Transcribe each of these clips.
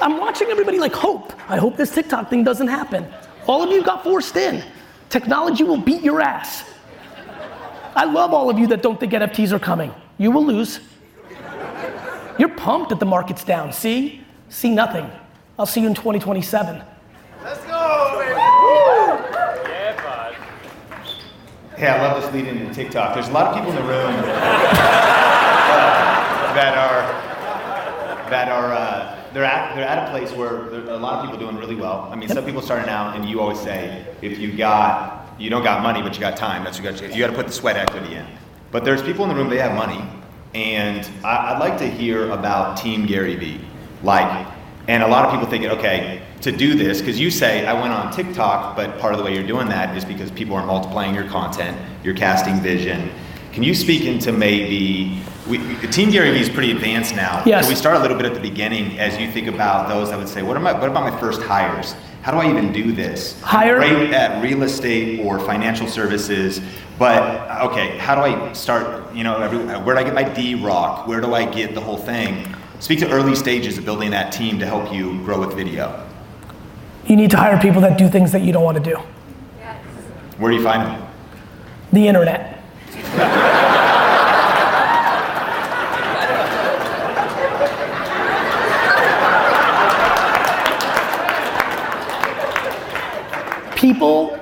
I'm watching everybody like hope. I hope this TikTok thing doesn't happen. All of you got forced in. Technology will beat your ass. I love all of you that don't think NFTs are coming. You will lose. You're pumped that the market's down. See? See nothing. I'll see you in 2027. Let's go, baby. Yeah, bud. Hey, I love this lead into TikTok. There's a lot of people in the room that are that are uh, they're at they're at a place where a lot of people doing really well. I mean, some people starting out, and you always say if you got you don't got money, but you got time. That's what you got. You got to put the sweat equity in. But there's people in the room they have money, and I, I'd like to hear about Team Gary Vee. Like, and a lot of people thinking, okay, to do this, because you say I went on TikTok, but part of the way you're doing that is because people are multiplying your content, you're casting vision. Can you speak into maybe we, Team Gary Vee is pretty advanced now. Yes. Can we start a little bit at the beginning as you think about those that would say, what, am I, what about my first hires? How do I even do this? Hire- Great at real estate or financial services, but okay, how do I start? You know, every, where do I get my D Rock? Where do I get the whole thing? Speak to early stages of building that team to help you grow with video. You need to hire people that do things that you don't want to do. Yes. Where do you find them? The internet. People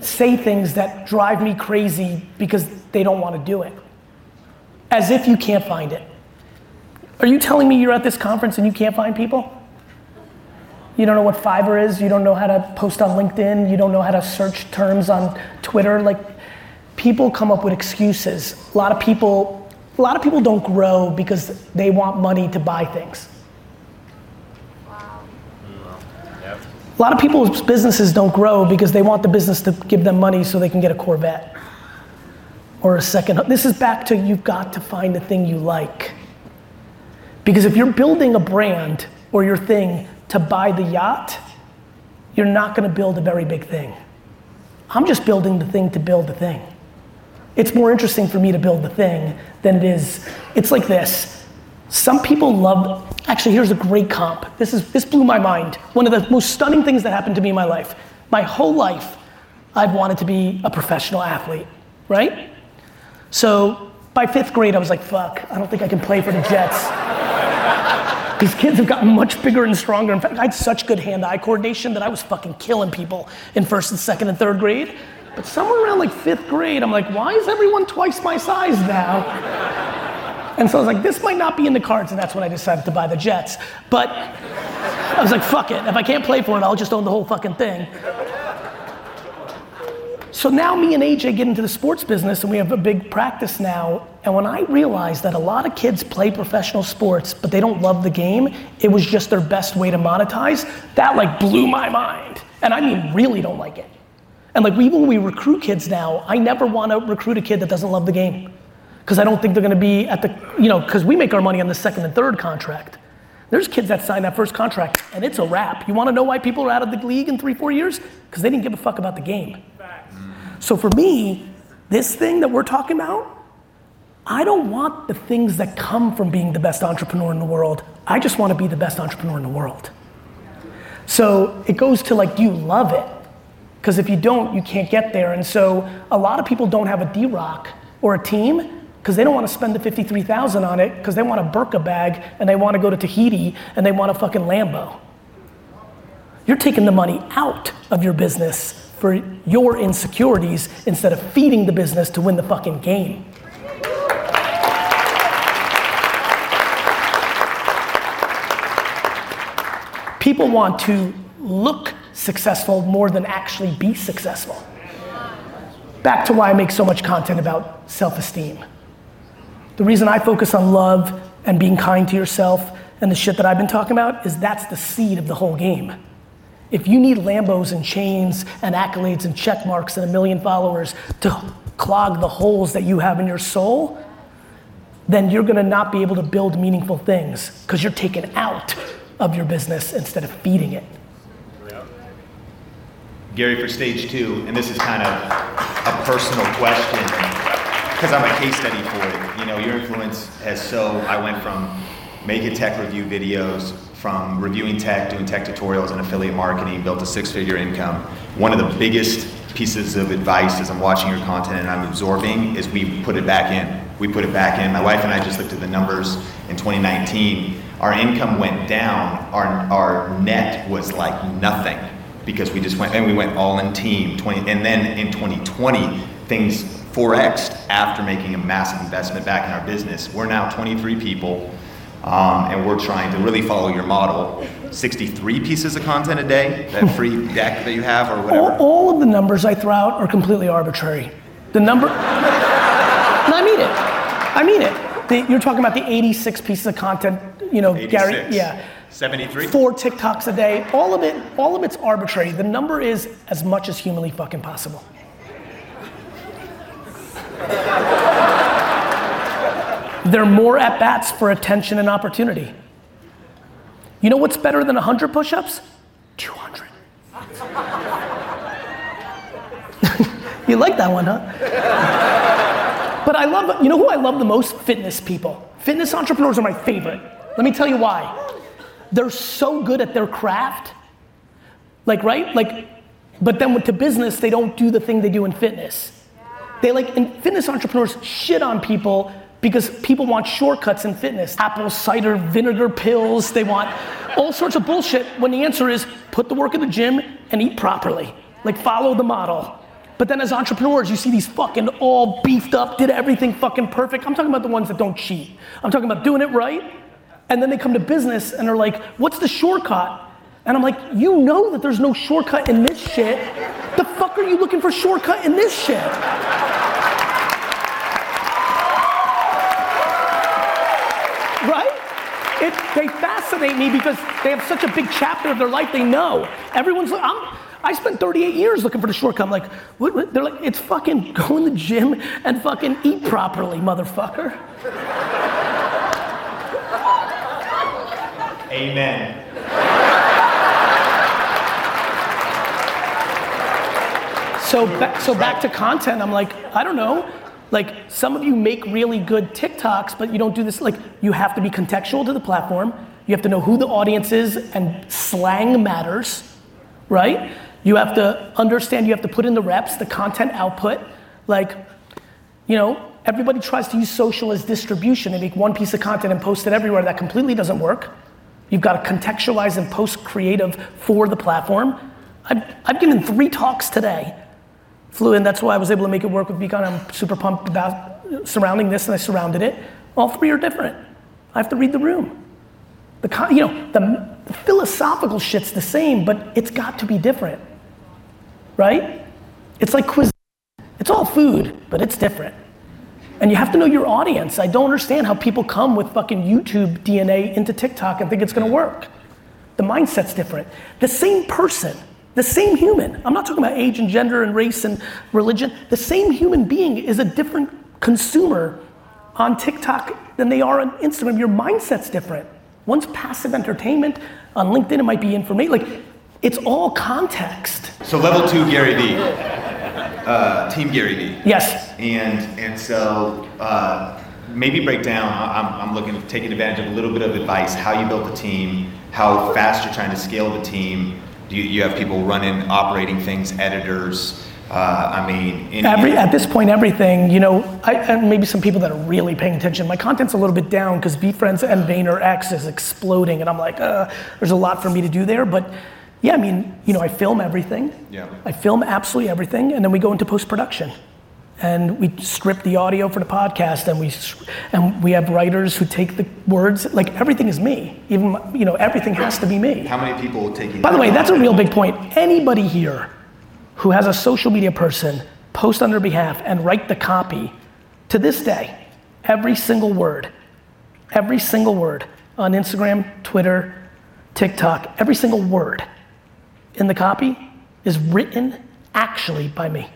say things that drive me crazy because they don't want to do it. As if you can't find it. Are you telling me you're at this conference and you can't find people? You don't know what Fiverr is. You don't know how to post on LinkedIn. You don't know how to search terms on Twitter. Like, people come up with excuses. A lot of people, a lot of people don't grow because they want money to buy things. A lot of people's businesses don't grow because they want the business to give them money so they can get a Corvette or a second. This is back to you've got to find the thing you like. Because if you're building a brand or your thing to buy the yacht, you're not gonna build a very big thing. I'm just building the thing to build the thing. It's more interesting for me to build the thing than it is. It's like this. Some people love, actually, here's a great comp. This, is, this blew my mind. One of the most stunning things that happened to me in my life. My whole life, I've wanted to be a professional athlete, right? So by fifth grade, I was like, fuck, I don't think I can play for the Jets. These kids have gotten much bigger and stronger. In fact, I had such good hand-eye coordination that I was fucking killing people in first and second and third grade. But somewhere around like fifth grade, I'm like, why is everyone twice my size now? And so I was like, this might not be in the cards, and that's when I decided to buy the Jets. But I was like, fuck it. If I can't play for it, I'll just own the whole fucking thing. So now me and AJ get into the sports business and we have a big practice now. And when I realized that a lot of kids play professional sports, but they don't love the game, it was just their best way to monetize, that like blew my mind. And I mean, really don't like it. And like even when we recruit kids now, I never want to recruit a kid that doesn't love the game. Because I don't think they're going to be at the, you know, because we make our money on the second and third contract. There's kids that sign that first contract and it's a wrap. You want to know why people are out of the league in three, four years? Because they didn't give a fuck about the game. So for me, this thing that we're talking about, I don't want the things that come from being the best entrepreneur in the world. I just want to be the best entrepreneur in the world. So it goes to like, do you love it? Because if you don't, you can't get there. And so a lot of people don't have a D-Rock or a team because they don't want to spend the 53,000 on it because they want a Birkin bag and they want to go to Tahiti and they want a fucking Lambo. You're taking the money out of your business for your insecurities instead of feeding the business to win the fucking game. People want to look successful more than actually be successful. Back to why I make so much content about self esteem. The reason I focus on love and being kind to yourself and the shit that I've been talking about is that's the seed of the whole game. If you need Lambos and chains and accolades and check marks and a million followers to clog the holes that you have in your soul, then you're gonna not be able to build meaningful things because you're taken out of your business instead of feeding it. Gary, for stage two, and this is kind of a personal question because I'm a case study for it. You know, your influence has so, I went from making tech review videos, from reviewing tech, doing tech tutorials and affiliate marketing, built a six-figure income. One of the biggest pieces of advice as I'm watching your content and I'm absorbing is we put it back in. We put it back in. My wife and I just looked at the numbers in 2019. Our income went down. Our, our net was like nothing because we just went and we went all in team 20 and then in 2020 things 4x after making a massive investment back in our business. We're now 23 people. Um, and we're trying to really follow your model. 63 pieces of content a day, that free deck that you have, or whatever. All, all of the numbers I throw out are completely arbitrary. The number, and I mean it. I mean it. The, you're talking about the 86 pieces of content, you know, 86. Gary. Yeah. 73? Four TikToks a day. All of it, all of it's arbitrary. The number is as much as humanly fucking possible. They're more at bats for attention and opportunity. You know what's better than 100 push ups? 200. you like that one, huh? but I love, you know who I love the most? Fitness people. Fitness entrepreneurs are my favorite. Let me tell you why. They're so good at their craft. Like, right? Like, but then with to business, they don't do the thing they do in fitness. They like, and fitness entrepreneurs shit on people because people want shortcuts in fitness. Apple cider vinegar pills, they want all sorts of bullshit when the answer is put the work in the gym and eat properly. Like follow the model. But then as entrepreneurs, you see these fucking all beefed up, did everything fucking perfect. I'm talking about the ones that don't cheat. I'm talking about doing it right. And then they come to business and they're like, what's the shortcut? And I'm like, you know that there's no shortcut in this shit. The fuck are you looking for shortcut in this shit? right? It, they fascinate me because they have such a big chapter of their life they know. Everyone's like, I'm, I spent 38 years looking for the shortcut. I'm like, what, what? They're like, it's fucking go in the gym and fucking eat properly, motherfucker. Amen. So, ba- so back to content, I'm like, I don't know. Like, some of you make really good TikToks, but you don't do this. Like, you have to be contextual to the platform. You have to know who the audience is, and slang matters, right? You have to understand, you have to put in the reps, the content output. Like, you know, everybody tries to use social as distribution. They make one piece of content and post it everywhere. That completely doesn't work. You've got to contextualize and post creative for the platform. I've, I've given three talks today. Flew in, that's why I was able to make it work with Beacon. I'm super pumped about surrounding this and I surrounded it. All three are different. I have to read the room. The, you know, the, the philosophical shit's the same, but it's got to be different. Right? It's like quiz. It's all food, but it's different. And you have to know your audience. I don't understand how people come with fucking YouTube DNA into TikTok and think it's gonna work. The mindset's different. The same person, the same human, I'm not talking about age and gender and race and religion, the same human being is a different consumer on TikTok than they are on Instagram. Your mindset's different. One's passive entertainment, on LinkedIn it might be information. Like, it's all context. So level two, Gary Vee. Uh, team Gary Vee. Yes. And and so uh, maybe break down. I'm, I'm looking taking advantage of a little bit of advice. How you built the team, how fast you're trying to scale the team. Do you, you have people running, operating things, editors? Uh, I mean, in, Every, at this point, everything, you know, I, and maybe some people that are really paying attention, my content's a little bit down because VeeFriends and VaynerX is exploding, and I'm like, uh, there's a lot for me to do there. But yeah, I mean, you know, I film everything. Yeah. I film absolutely everything, and then we go into post production. And we script the audio for the podcast, and we and we have writers who take the words. Like everything is me. Even you know, everything has to be me. how many people taking? By the way, that's a real big point. Anybody here who has a social media person post on their behalf and write the copy, to this day, every single word, every single word on Instagram, Twitter, TikTok, every single word in the copy is written actually by me.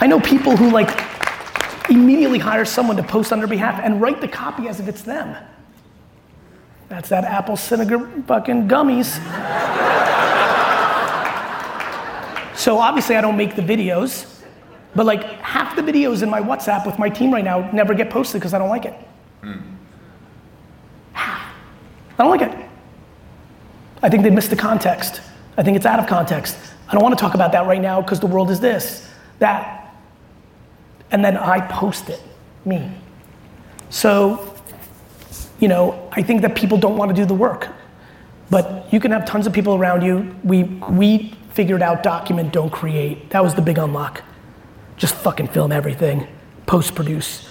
I know people who like immediately hire someone to post on their behalf and write the copy as if it's them. That's that apple cinnamon fucking gummies. so obviously I don't make the videos, but like half the videos in my WhatsApp with my team right now never get posted because I don't like it. Hmm. Half. I don't like it. I think they missed the context. I think it's out of context. I don't want to talk about that right now because the world is this, that. And then I post it, me. So, you know, I think that people don't want to do the work. But you can have tons of people around you. We, we figured out document, don't create. That was the big unlock. Just fucking film everything, post produce.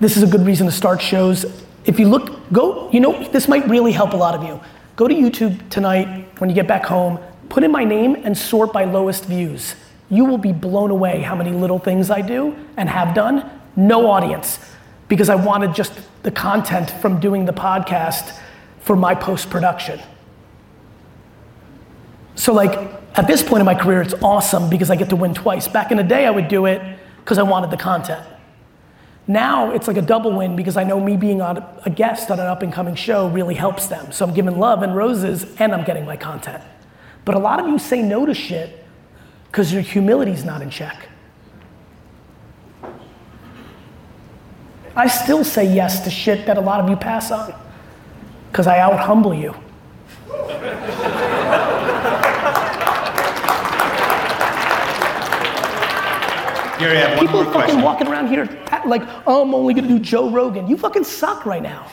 This is a good reason to start shows. If you look, go, you know, this might really help a lot of you. Go to YouTube tonight when you get back home, put in my name and sort by lowest views. You will be blown away how many little things I do and have done. No audience, because I wanted just the content from doing the podcast for my post production. So, like, at this point in my career, it's awesome because I get to win twice. Back in the day, I would do it because I wanted the content. Now it's like a double win because I know me being on a guest on an up and coming show really helps them. So I'm giving love and roses and I'm getting my content. But a lot of you say no to shit because your humility's not in check. I still say yes to shit that a lot of you pass on because I out humble you. Gary, I have one People more are fucking question. walking around here like, oh, I'm only gonna do Joe Rogan. You fucking suck right now.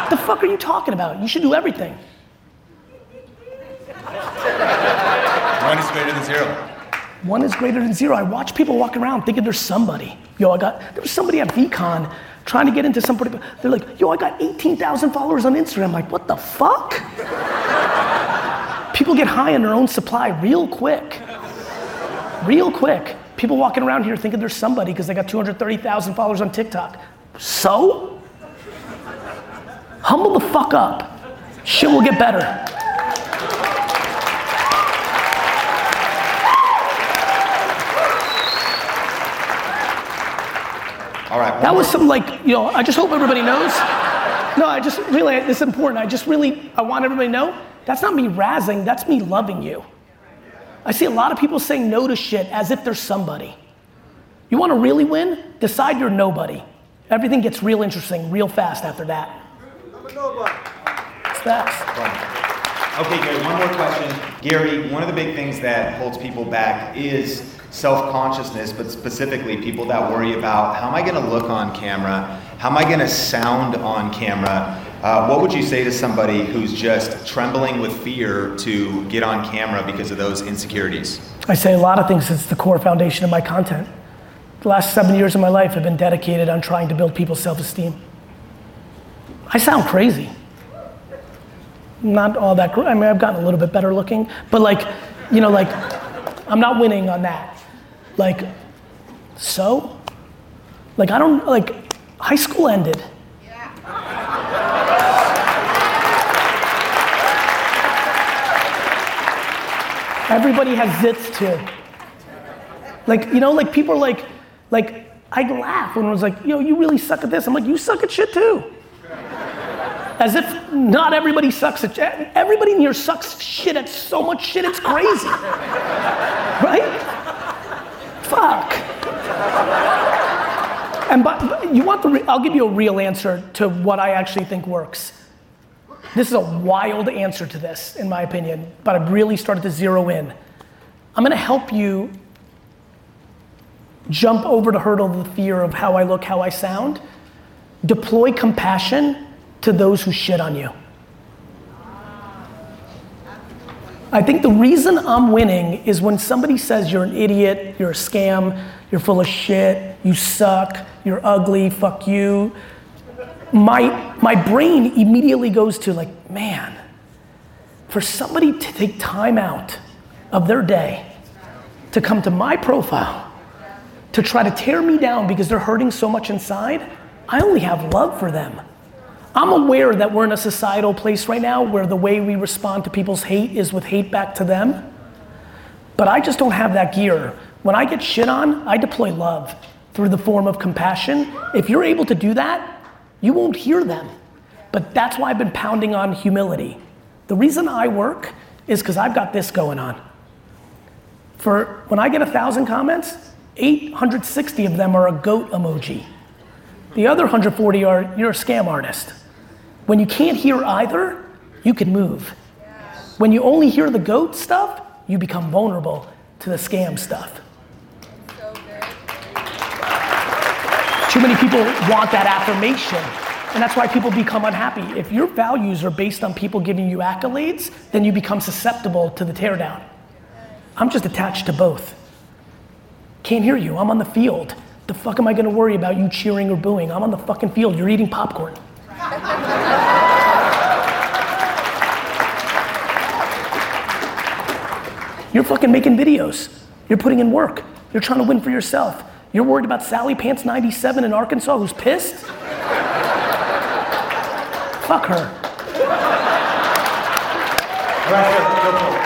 What the fuck are you talking about? You should do everything. One is greater than zero. One is greater than zero. I watch people walking around thinking there's somebody. Yo, I got, there was somebody at VeeCon trying to get into some somebody. They're like, yo, I got 18,000 followers on Instagram. I'm like, what the fuck? people get high on their own supply real quick. Real quick. People walking around here thinking there's somebody because they got 230,000 followers on TikTok. So? Humble the fuck up. Shit will get better. All right. That was some like, you know, I just hope everybody knows. No, I just really, it's important. I just really, I want everybody to know that's not me razzing, that's me loving you. I see a lot of people saying no to shit as if they're somebody. You wanna really win? Decide you're nobody. Everything gets real interesting real fast after that. I'm a nobody. It's fast. Okay, Gary, one more question. Gary, one of the big things that holds people back is self consciousness, but specifically people that worry about how am I going to look on camera? How am I going to sound on camera? Uh, what would you say to somebody who's just trembling with fear to get on camera because of those insecurities? I say a lot of things, it's the core foundation of my content. The last seven years of my life have been dedicated on trying to build people's self esteem. I sound crazy. Not all that, gr- I mean, I've gotten a little bit better looking, but like, you know, like, I'm not winning on that. Like, so? Like, I don't, like, high school ended. Everybody has zits too. Like, you know, like people are like, like, I'd laugh when it was like, yo, you really suck at this. I'm like, you suck at shit too. As if not everybody sucks at shit. Everybody in here sucks shit at so much shit, it's crazy. right? Fuck. And but, but you want the, re- I'll give you a real answer to what I actually think works. This is a wild answer to this, in my opinion, but I've really started to zero in. I'm gonna help you jump over the hurdle of the fear of how I look, how I sound. Deploy compassion to those who shit on you. I think the reason I'm winning is when somebody says you're an idiot, you're a scam, you're full of shit, you suck, you're ugly, fuck you. My, my brain immediately goes to like, man, for somebody to take time out of their day to come to my profile to try to tear me down because they're hurting so much inside, I only have love for them. I'm aware that we're in a societal place right now where the way we respond to people's hate is with hate back to them. But I just don't have that gear. When I get shit on, I deploy love through the form of compassion. If you're able to do that, you won't hear them. But that's why I've been pounding on humility. The reason I work is because I've got this going on. For when I get a thousand comments, 860 of them are a goat emoji. The other 140 are you're a scam artist. When you can't hear either, you can move. When you only hear the goat stuff, you become vulnerable to the scam stuff. Many people want that affirmation. And that's why people become unhappy. If your values are based on people giving you accolades, then you become susceptible to the teardown. I'm just attached to both. Can't hear you. I'm on the field. The fuck am I gonna worry about you cheering or booing? I'm on the fucking field. You're eating popcorn. You're fucking making videos. You're putting in work. You're trying to win for yourself. You're worried about Sally Pants 97 in Arkansas who's pissed? Fuck her. Right,